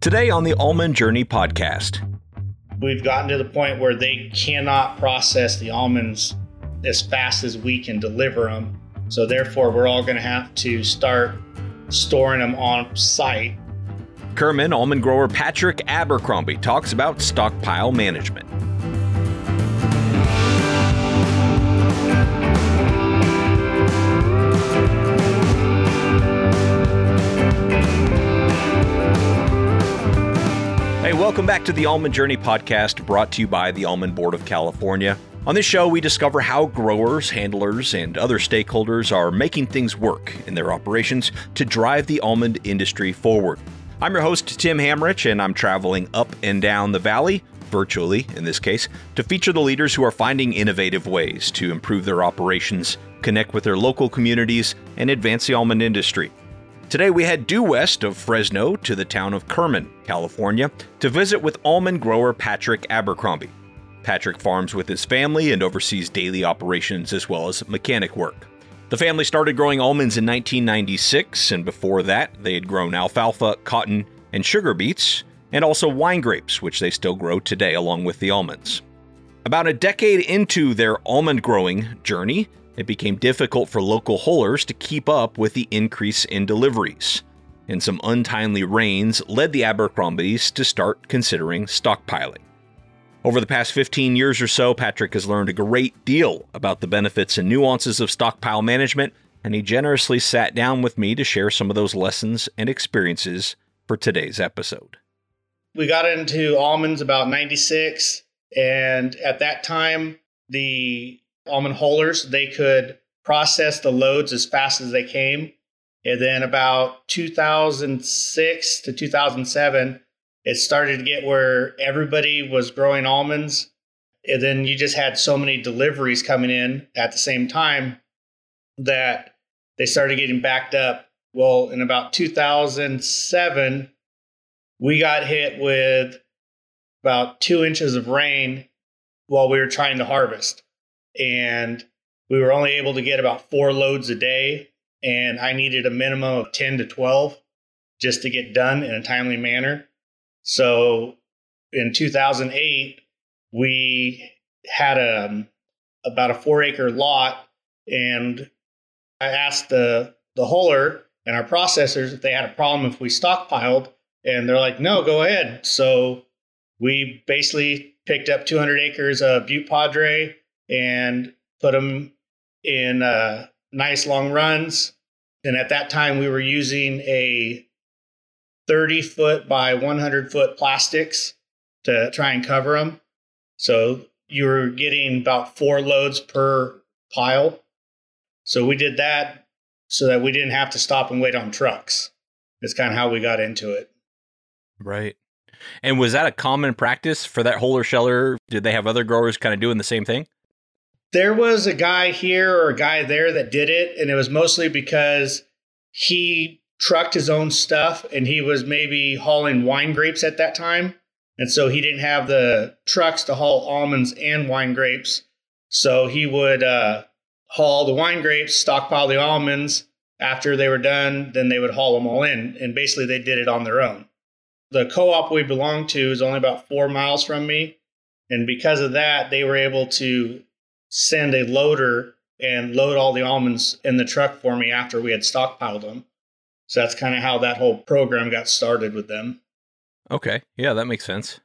Today on the Almond Journey podcast. We've gotten to the point where they cannot process the almonds as fast as we can deliver them. So, therefore, we're all going to have to start storing them on site. Kerman almond grower Patrick Abercrombie talks about stockpile management. Hey, welcome back to the Almond Journey podcast brought to you by the Almond Board of California. On this show, we discover how growers, handlers, and other stakeholders are making things work in their operations to drive the almond industry forward. I'm your host, Tim Hammerich, and I'm traveling up and down the valley, virtually in this case, to feature the leaders who are finding innovative ways to improve their operations, connect with their local communities, and advance the almond industry. Today we head due west of Fresno to the town of Kerman, California, to visit with almond grower Patrick Abercrombie. Patrick farms with his family and oversees daily operations as well as mechanic work. The family started growing almonds in 1996, and before that, they had grown alfalfa, cotton, and sugar beets, and also wine grapes, which they still grow today along with the almonds. About a decade into their almond growing journey, it became difficult for local haulers to keep up with the increase in deliveries, and some untimely rains led the Abercrombies to start considering stockpiling. Over the past 15 years or so, Patrick has learned a great deal about the benefits and nuances of stockpile management, and he generously sat down with me to share some of those lessons and experiences for today's episode. We got into almonds about 96, and at that time, the almond hullers, they could process the loads as fast as they came. And then about 2006 to 2007, it started to get where everybody was growing almonds. And then you just had so many deliveries coming in at the same time that they started getting backed up. Well, in about 2007, we got hit with about two inches of rain while we were trying to harvest and we were only able to get about four loads a day and i needed a minimum of 10 to 12 just to get done in a timely manner. So in 2008 we had a um, about a four acre lot and i asked the the huller and our processors if they had a problem if we stockpiled and they're like no go ahead. So we basically picked up 200 acres of butte padre and put them in uh, nice long runs. And at that time, we were using a 30 foot by 100 foot plastics to try and cover them. So you were getting about four loads per pile. So we did that so that we didn't have to stop and wait on trucks. It's kind of how we got into it. Right. And was that a common practice for that Huller sheller? Did they have other growers kind of doing the same thing? There was a guy here or a guy there that did it, and it was mostly because he trucked his own stuff and he was maybe hauling wine grapes at that time. And so he didn't have the trucks to haul almonds and wine grapes. So he would uh, haul the wine grapes, stockpile the almonds. After they were done, then they would haul them all in. And basically, they did it on their own. The co op we belonged to is only about four miles from me. And because of that, they were able to send a loader and load all the almonds in the truck for me after we had stockpiled them. So that's kind of how that whole program got started with them. Okay. Yeah, that makes sense.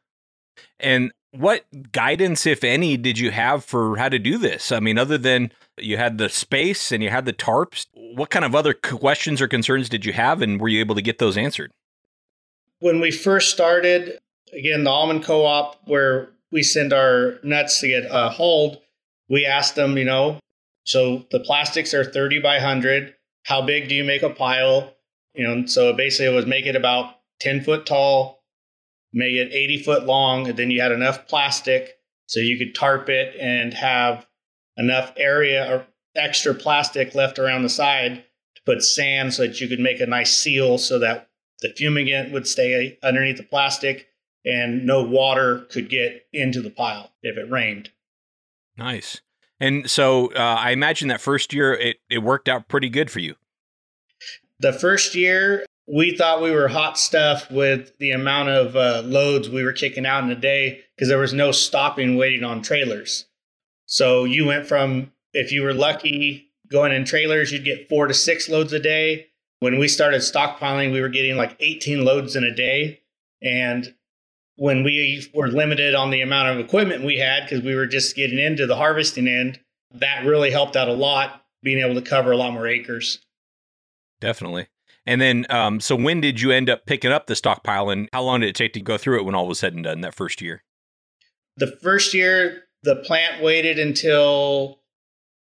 And what guidance, if any, did you have for how to do this? I mean, other than you had the space and you had the tarps, what kind of other questions or concerns did you have, and were you able to get those answered? When we first started, again, the almond co op, where we send our nuts to get uh, hauled, we asked them, you know, so the plastics are 30 by 100. How big do you make a pile? You know, so basically it was make it about 10 foot tall, make it 80 foot long, and then you had enough plastic so you could tarp it and have enough area or extra plastic left around the side to put sand so that you could make a nice seal so that the fumigant would stay underneath the plastic and no water could get into the pile if it rained. Nice. And so uh, I imagine that first year it, it worked out pretty good for you. The first year, we thought we were hot stuff with the amount of uh, loads we were kicking out in a day because there was no stopping waiting on trailers. So you went from, if you were lucky going in trailers, you'd get four to six loads a day. When we started stockpiling, we were getting like 18 loads in a day. And when we were limited on the amount of equipment we had because we were just getting into the harvesting end, that really helped out a lot, being able to cover a lot more acres. Definitely. And then, um, so when did you end up picking up the stockpile, and how long did it take to go through it when all was said and done that first year? The first year, the plant waited until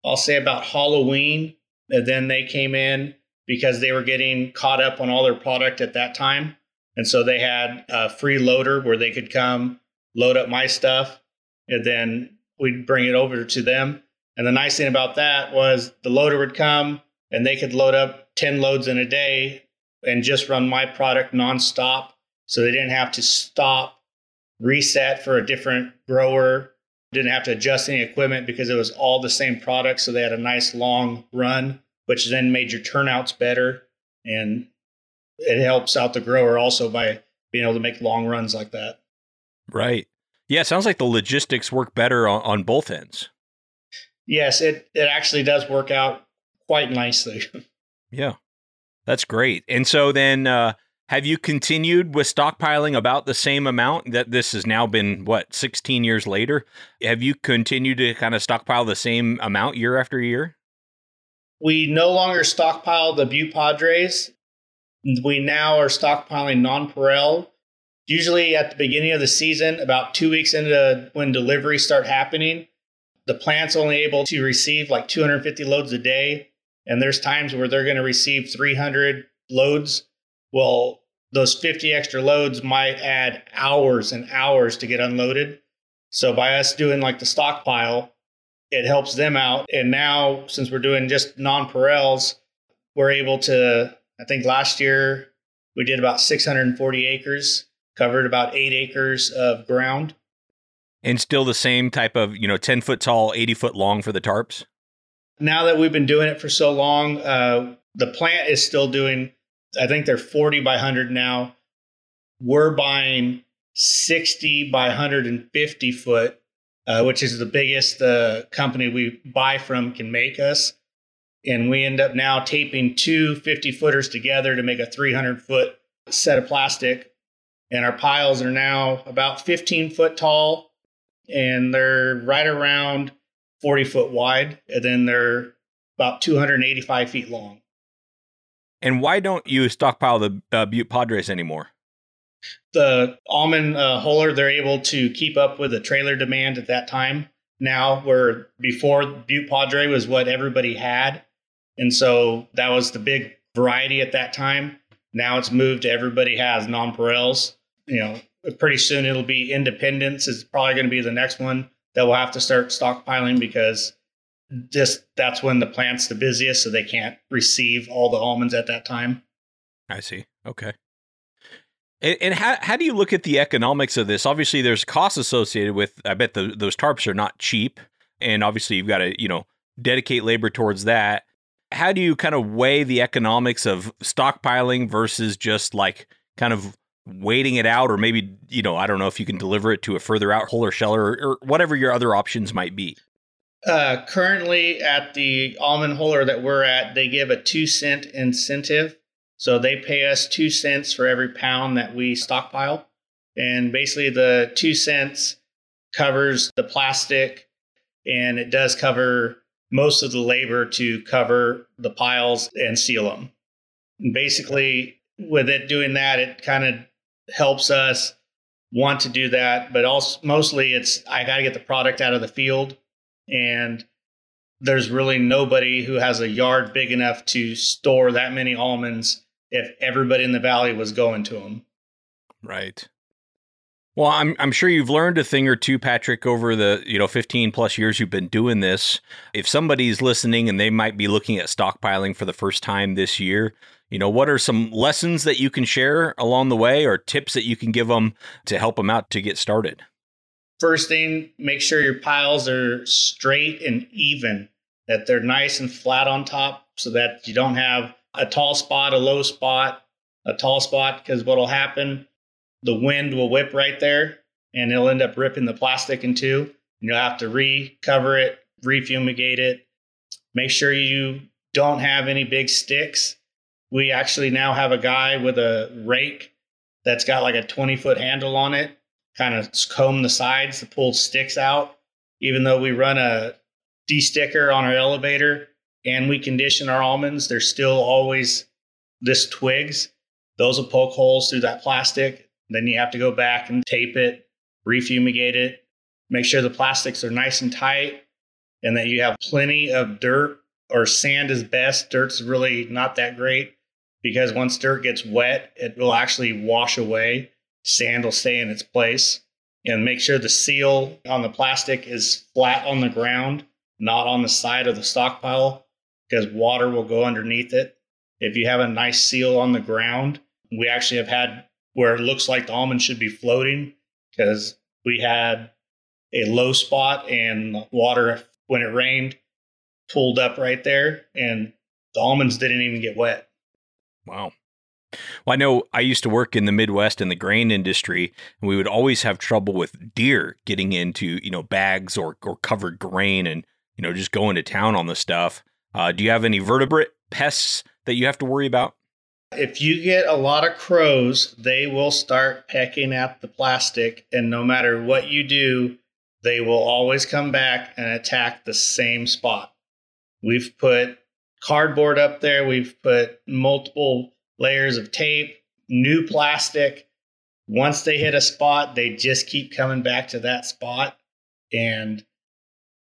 I'll say about Halloween, and then they came in because they were getting caught up on all their product at that time, and so they had a free loader where they could come load up my stuff, and then we'd bring it over to them. And the nice thing about that was the loader would come and they could load up 10 loads in a day and just run my product nonstop. So they didn't have to stop, reset for a different grower, didn't have to adjust any equipment because it was all the same product. So they had a nice long run, which then made your turnouts better. And it helps out the grower also by being able to make long runs like that. Right. Yeah, it sounds like the logistics work better on, on both ends. Yes, it, it actually does work out quite nicely. Yeah, that's great. And so then, uh, have you continued with stockpiling about the same amount that this has now been what 16 years later have you continued to kind of stockpile the same amount year after year we no longer stockpile the butte padres we now are stockpiling nonpareil usually at the beginning of the season about two weeks into when deliveries start happening the plant's only able to receive like 250 loads a day and there's times where they're going to receive 300 loads. Well, those 50 extra loads might add hours and hours to get unloaded. So by us doing like the stockpile, it helps them out. And now, since we're doing just nonpareils, we're able to, I think last year we did about 640 acres, covered about eight acres of ground. And still the same type of, you know, 10 foot tall, 80 foot long for the tarps? now that we've been doing it for so long, uh, the plant is still doing, I think they're 40 by 100 now. We're buying 60 by 150 foot, uh, which is the biggest the uh, company we buy from can make us. And we end up now taping two 50 footers together to make a 300 foot set of plastic. And our piles are now about 15 foot tall and they're right around 40 foot wide, and then they're about 285 feet long. And why don't you stockpile the uh, Butte Padres anymore? The almond uh, Huller, they're able to keep up with the trailer demand at that time. Now, where before Butte Padre was what everybody had. And so that was the big variety at that time. Now it's moved to everybody has nonpareils. You know, pretty soon it'll be Independence is probably going to be the next one that we'll have to start stockpiling because just that's when the plant's the busiest, so they can't receive all the almonds at that time. I see. Okay. And, and how how do you look at the economics of this? Obviously, there's costs associated with. I bet the, those tarps are not cheap, and obviously you've got to you know dedicate labor towards that. How do you kind of weigh the economics of stockpiling versus just like kind of waiting it out, or maybe you know I don't know if you can deliver it to a further out huller sheller, or, whatever your other options might be. Uh, currently, at the almond huller that we're at, they give a two cent incentive. So they pay us two cents for every pound that we stockpile. And basically, the two cents covers the plastic and it does cover most of the labor to cover the piles and seal them. And basically, with it doing that, it kind of helps us want to do that. But also, mostly, it's I got to get the product out of the field, and there's really nobody who has a yard big enough to store that many almonds if everybody in the valley was going to them. Right. Well, I'm I'm sure you've learned a thing or two, Patrick, over the you know 15 plus years you've been doing this. If somebody's listening and they might be looking at stockpiling for the first time this year, you know, what are some lessons that you can share along the way or tips that you can give them to help them out to get started? First thing, make sure your piles are straight and even, that they're nice and flat on top so that you don't have a tall spot, a low spot. a tall spot because what'll happen, the wind will whip right there and it'll end up ripping the plastic in two. And You'll have to recover it, refumigate it. Make sure you don't have any big sticks. We actually now have a guy with a rake that's got like a 20 foot handle on it, kind of comb the sides to pull sticks out. Even though we run a desticker on our elevator and we condition our almonds, there's still always this twigs. Those will poke holes through that plastic. Then you have to go back and tape it, refumigate it, make sure the plastics are nice and tight, and that you have plenty of dirt or sand is best. Dirt's really not that great because once dirt gets wet, it will actually wash away. Sand will stay in its place. And make sure the seal on the plastic is flat on the ground, not on the side of the stockpile, because water will go underneath it. If you have a nice seal on the ground, we actually have had where it looks like the almond should be floating because we had a low spot and water when it rained pulled up right there and the almonds didn't even get wet. Wow. Well, I know I used to work in the Midwest in the grain industry, and we would always have trouble with deer getting into, you know, bags or, or covered grain and, you know, just going to town on the stuff. Uh, do you have any vertebrate pests that you have to worry about? If you get a lot of crows, they will start pecking at the plastic, and no matter what you do, they will always come back and attack the same spot. We've put cardboard up there, we've put multiple layers of tape, new plastic. Once they hit a spot, they just keep coming back to that spot. And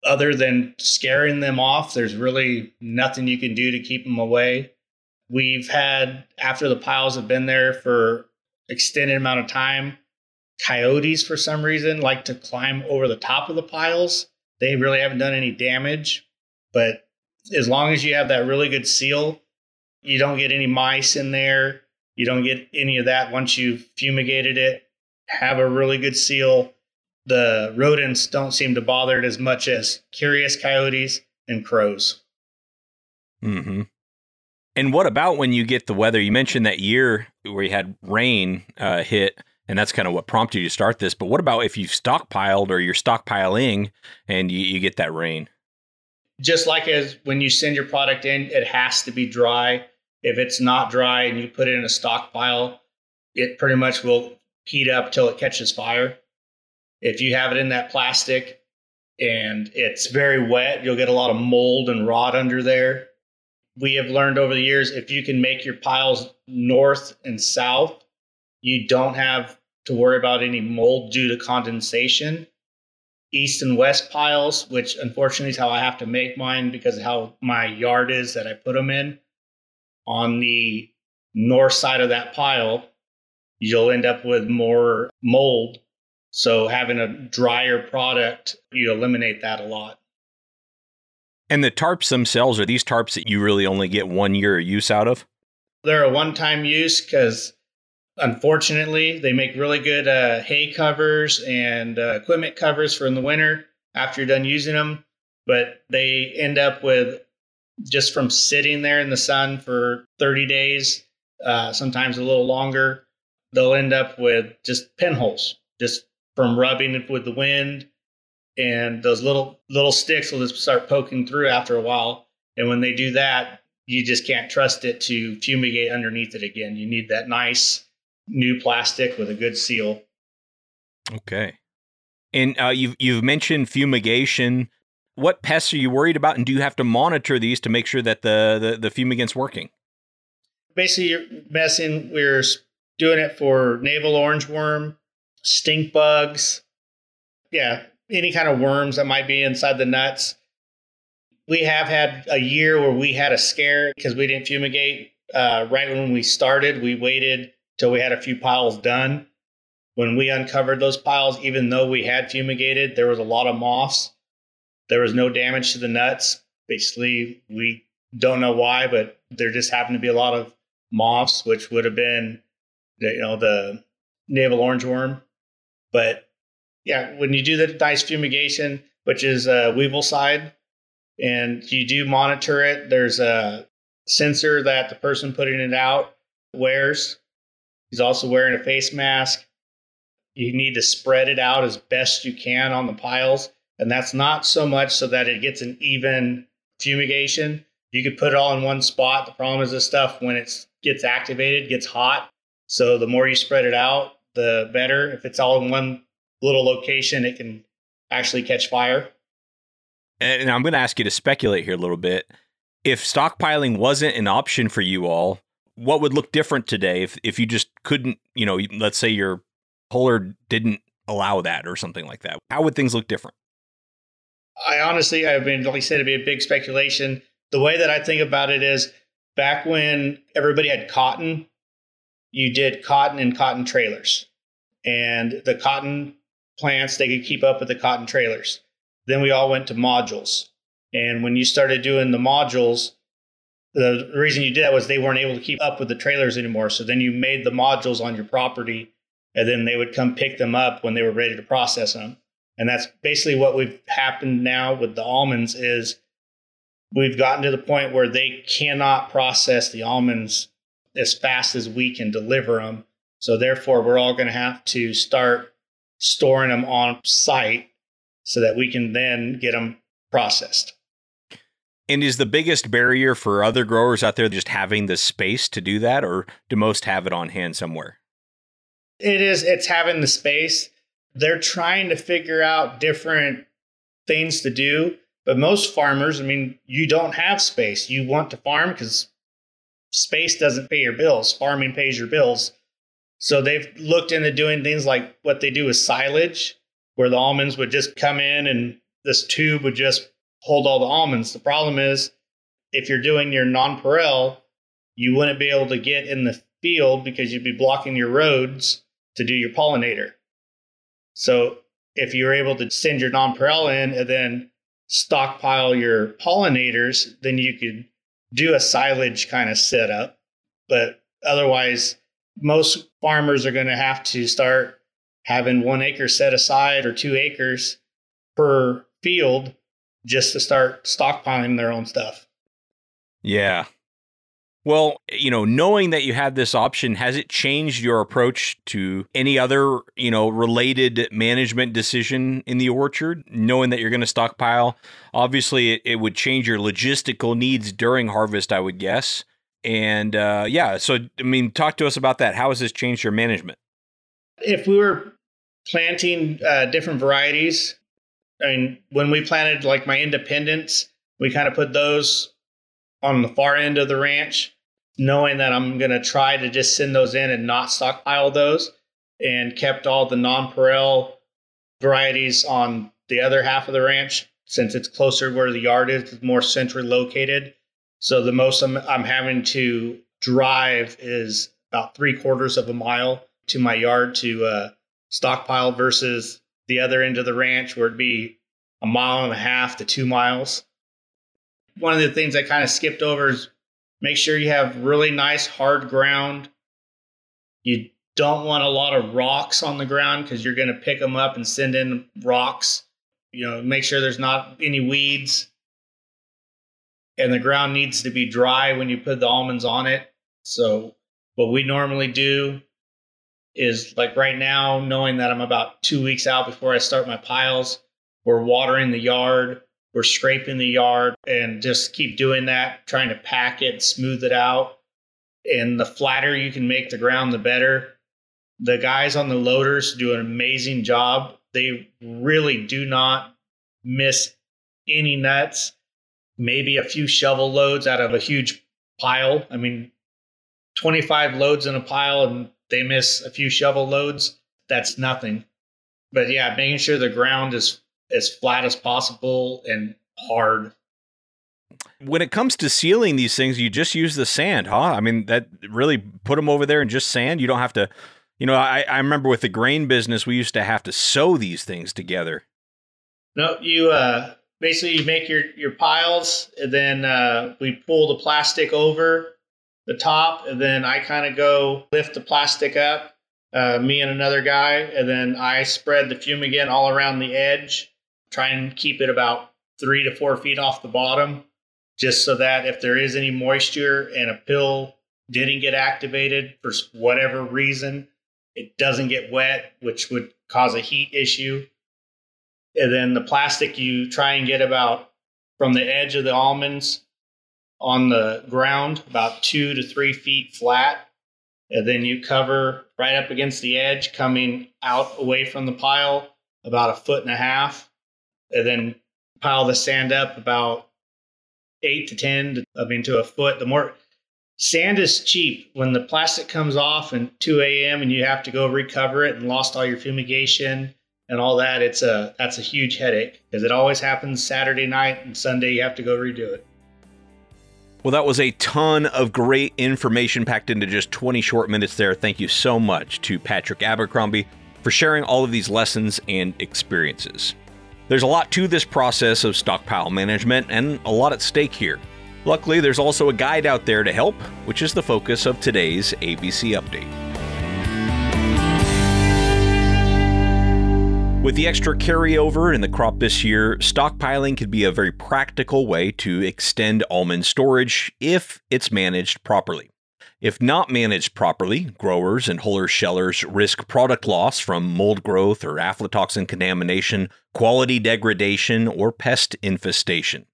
other than scaring them off, there's really nothing you can do to keep them away. We've had, after the piles have been there for extended amount of time, coyotes for some reason like to climb over the top of the piles. They really haven't done any damage, but as long as you have that really good seal, you don't get any mice in there. You don't get any of that once you've fumigated it. Have a really good seal. The rodents don't seem to bother it as much as curious coyotes and crows. Hmm. And what about when you get the weather? You mentioned that year where you had rain uh, hit, and that's kind of what prompted you to start this. But what about if you've stockpiled or you're stockpiling and you, you get that rain? Just like as when you send your product in, it has to be dry. If it's not dry and you put it in a stockpile, it pretty much will heat up till it catches fire. If you have it in that plastic and it's very wet, you'll get a lot of mold and rot under there. We have learned over the years if you can make your piles north and south, you don't have to worry about any mold due to condensation. East and west piles, which unfortunately is how I have to make mine because of how my yard is that I put them in, on the north side of that pile, you'll end up with more mold. So having a drier product, you eliminate that a lot. And the tarps themselves are these tarps that you really only get one year of use out of? They're a one-time use because unfortunately they make really good uh, hay covers and uh, equipment covers for in the winter after you're done using them. But they end up with just from sitting there in the sun for 30 days, uh, sometimes a little longer, they'll end up with just pinholes, just from rubbing with the wind. And those little little sticks will just start poking through after a while. And when they do that, you just can't trust it to fumigate underneath it again. You need that nice new plastic with a good seal. Okay. And uh, you've you've mentioned fumigation what pests are you worried about, and do you have to monitor these to make sure that the the, the fumigant's working? Basically, you're messing. We're doing it for navel orange worm, stink bugs, yeah, any kind of worms that might be inside the nuts. We have had a year where we had a scare because we didn't fumigate uh, right when we started. We waited till we had a few piles done. When we uncovered those piles, even though we had fumigated, there was a lot of moths there was no damage to the nuts. Basically, we don't know why, but there just happened to be a lot of moths, which would have been, you know, the navel orange worm. But yeah, when you do the nice fumigation, which is Weevil-Cide, and you do monitor it, there's a sensor that the person putting it out wears. He's also wearing a face mask. You need to spread it out as best you can on the piles. And that's not so much so that it gets an even fumigation. You could put it all in one spot. The problem is this stuff, when it gets activated, gets hot. So the more you spread it out, the better. If it's all in one little location, it can actually catch fire. And I'm going to ask you to speculate here a little bit. If stockpiling wasn't an option for you all, what would look different today if, if you just couldn't, you know, let's say your Huller didn't allow that or something like that? How would things look different? I honestly, I mean, like I said, it'd be a big speculation. The way that I think about it is back when everybody had cotton, you did cotton and cotton trailers. And the cotton plants, they could keep up with the cotton trailers. Then we all went to modules. And when you started doing the modules, the reason you did that was they weren't able to keep up with the trailers anymore. So then you made the modules on your property, and then they would come pick them up when they were ready to process them. And that's basically what we've happened now with the almonds is we've gotten to the point where they cannot process the almonds as fast as we can deliver them. So therefore, we're all going to have to start storing them on site so that we can then get them processed. And is the biggest barrier for other growers out there just having the space to do that, or do most have it on hand somewhere? It is, it's having the space. They're trying to figure out different things to do. But most farmers, I mean, you don't have space. You want to farm because space doesn't pay your bills. Farming pays your bills. So they've looked into doing things like what they do with silage, where the almonds would just come in and this tube would just hold all the almonds. The problem is if you're doing your nonpareil, you wouldn't be able to get in the field because you'd be blocking your roads to do your pollinator. So if you're able to send your nonpareil in and then stockpile your pollinators, then you could do a silage kind of setup. But otherwise, most farmers are going to have to start having one acre set aside or two acres per field just to start stockpiling their own stuff. Yeah. Well, you know, knowing that you had this option, has it changed your approach to any other, you know, related management decision in the orchard? Knowing that you're going to stockpile, obviously, it, it, would change your logistical needs during harvest, I would guess. And uh, yeah, so I mean, talk to us about that. How has this changed your management? If we were planting uh, different varieties, I mean, when we planted like my Independence, we kind of put those on the far end of the ranch, knowing that I'm going to try to just send those in and not stockpile those, and kept all the nonpareil varieties on the other half of the ranch since it's closer where the yard is, it's more centrally located. So the most I'm, I'm having to drive is about three quarters of a mile to my yard to uh, stockpile versus the other end of the ranch where it'd be a mile and a half to two miles. One of the things I kind of skipped over is make sure you have really nice hard ground. You don't want a lot of rocks on the ground because you're going to pick them up and send in rocks. You know, make sure there's not any weeds and the ground needs to be dry when you put the almonds on it. So what we normally do is like right now, knowing that I'm about two weeks out before I start my piles, we're watering the yard, we're scraping the yard, and just keep doing that, trying to pack it, smooth it out. And the flatter you can make the ground, the better. The guys on the loaders do an amazing job. They really do not miss any nuts maybe a few shovel loads out of a huge pile. I mean, 25 loads in a pile and they miss a few shovel loads. That's nothing. But yeah, making sure the ground is as flat as possible and hard. When it comes to sealing these things, you just use the sand, huh? I mean, that really put them over there and just sand. You don't have to, you know, I, I remember with the grain business, we used to have to sew these things together. No, you, uh, basically you make your your piles and then uh, we pull the plastic over the top and then i kind of go lift the plastic up uh, me and another guy and then i spread the fumigant all around the edge try and keep it about three to four feet off the bottom just so that if there is any moisture and a pill didn't get activated for whatever reason, it doesn't get wet, which would cause a heat issue. And then the plastic you try and get about from the edge of the almonds on the ground, about two to three feet flat. And then you cover right up against the edge, coming out away from the pile about a foot and a half. And then pile the sand up about eight to 10, I mean, to a foot. The more sand is cheap when the plastic comes off at 2 a.m. and you have to go recover it and lost all your fumigation and all that. It's a that's a huge headache because it always happens Saturday night and Sunday you have to go redo it. Well, that was a ton of great information packed into just 20 short minutes there. Thank you so much to Patrick Abercrombie for sharing all of these lessons and experiences. There's a lot to this process of stockpile management and a lot at stake here. Luckily, there's also a guide out there to help, which is the focus of today's ABC Update. With the extra carryover in the crop this year, stockpiling could be a very practical way to extend almond storage if it's managed properly. If not managed properly, growers and huller shellers risk product loss from mold growth or aflatoxin contamination, quality degradation, or pest infestation.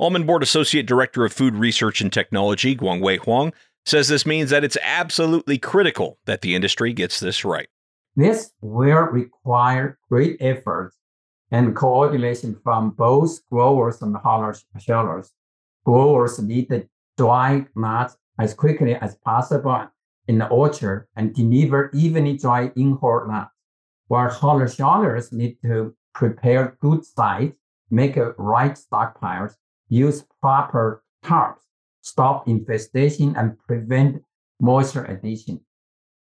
Almond Board Associate Director of Food Research and Technology, Guangwei Huang, says this means that it's absolutely critical that the industry gets this right. This will require great effort and coordination from both growers and haulers. Growers need the dry nuts as quickly as possible in the orchard and deliver evenly dry in-hull nuts, while huller shellers need to prepare good sites, make right stockpiles, use proper tarps, stop infestation, and prevent moisture addition.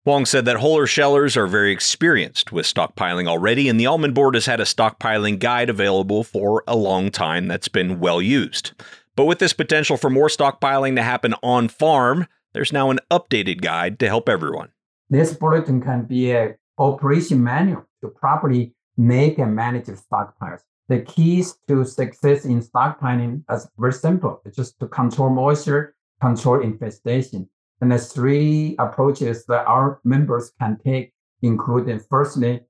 Huang said that Huller Shellers are very experienced with stockpiling already, and the Almond Board has had a stockpiling guide available for a long time that's been well used. But with this potential for more stockpiling to happen on farm, there's now an updated guide to help everyone. This bulletin can be an operation manual to properly make and manage stockpiles. The keys to success in stockpiling is very simple. It's just to control moisture, control infestation. And the three approaches that our members can take including firstly,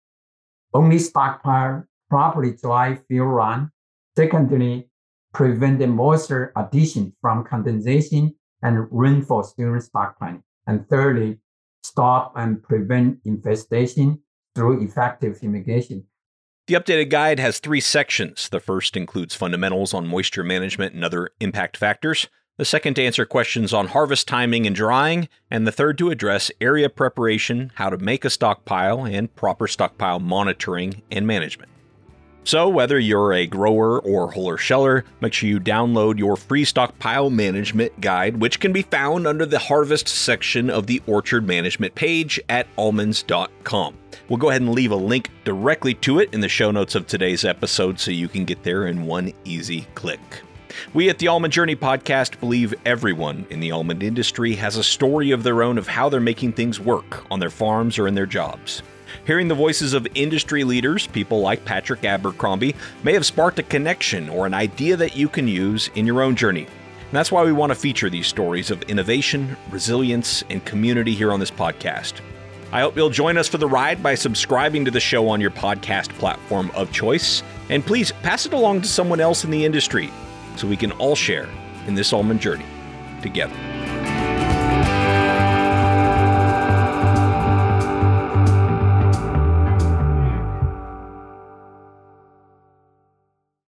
only stockpile properly dry field run. Secondly, prevent the moisture addition from condensation and rainfall during stockpiling. And thirdly, stop and prevent infestation through effective fumigation. The updated guide has three sections. The first includes fundamentals on moisture management and other impact factors. The second to answer questions on harvest timing and drying, and the third to address area preparation, how to make a stockpile, and proper stockpile monitoring and management. So, whether you're a grower or huller sheller, make sure you download your free stockpile management guide, which can be found under the harvest section of the orchard management page at almonds.com. We'll go ahead and leave a link directly to it in the show notes of today's episode so you can get there in one easy click. We at the Almond Journey podcast believe everyone in the almond industry has a story of their own of how they're making things work on their farms or in their jobs. Hearing the voices of industry leaders, people like Patrick Abercrombie, may have sparked a connection or an idea that you can use in your own journey. And that's why we want to feature these stories of innovation, resilience, and community here on this podcast. I hope you'll join us for the ride by subscribing to the show on your podcast platform of choice. And please pass it along to someone else in the industry so we can all share in this almond journey together.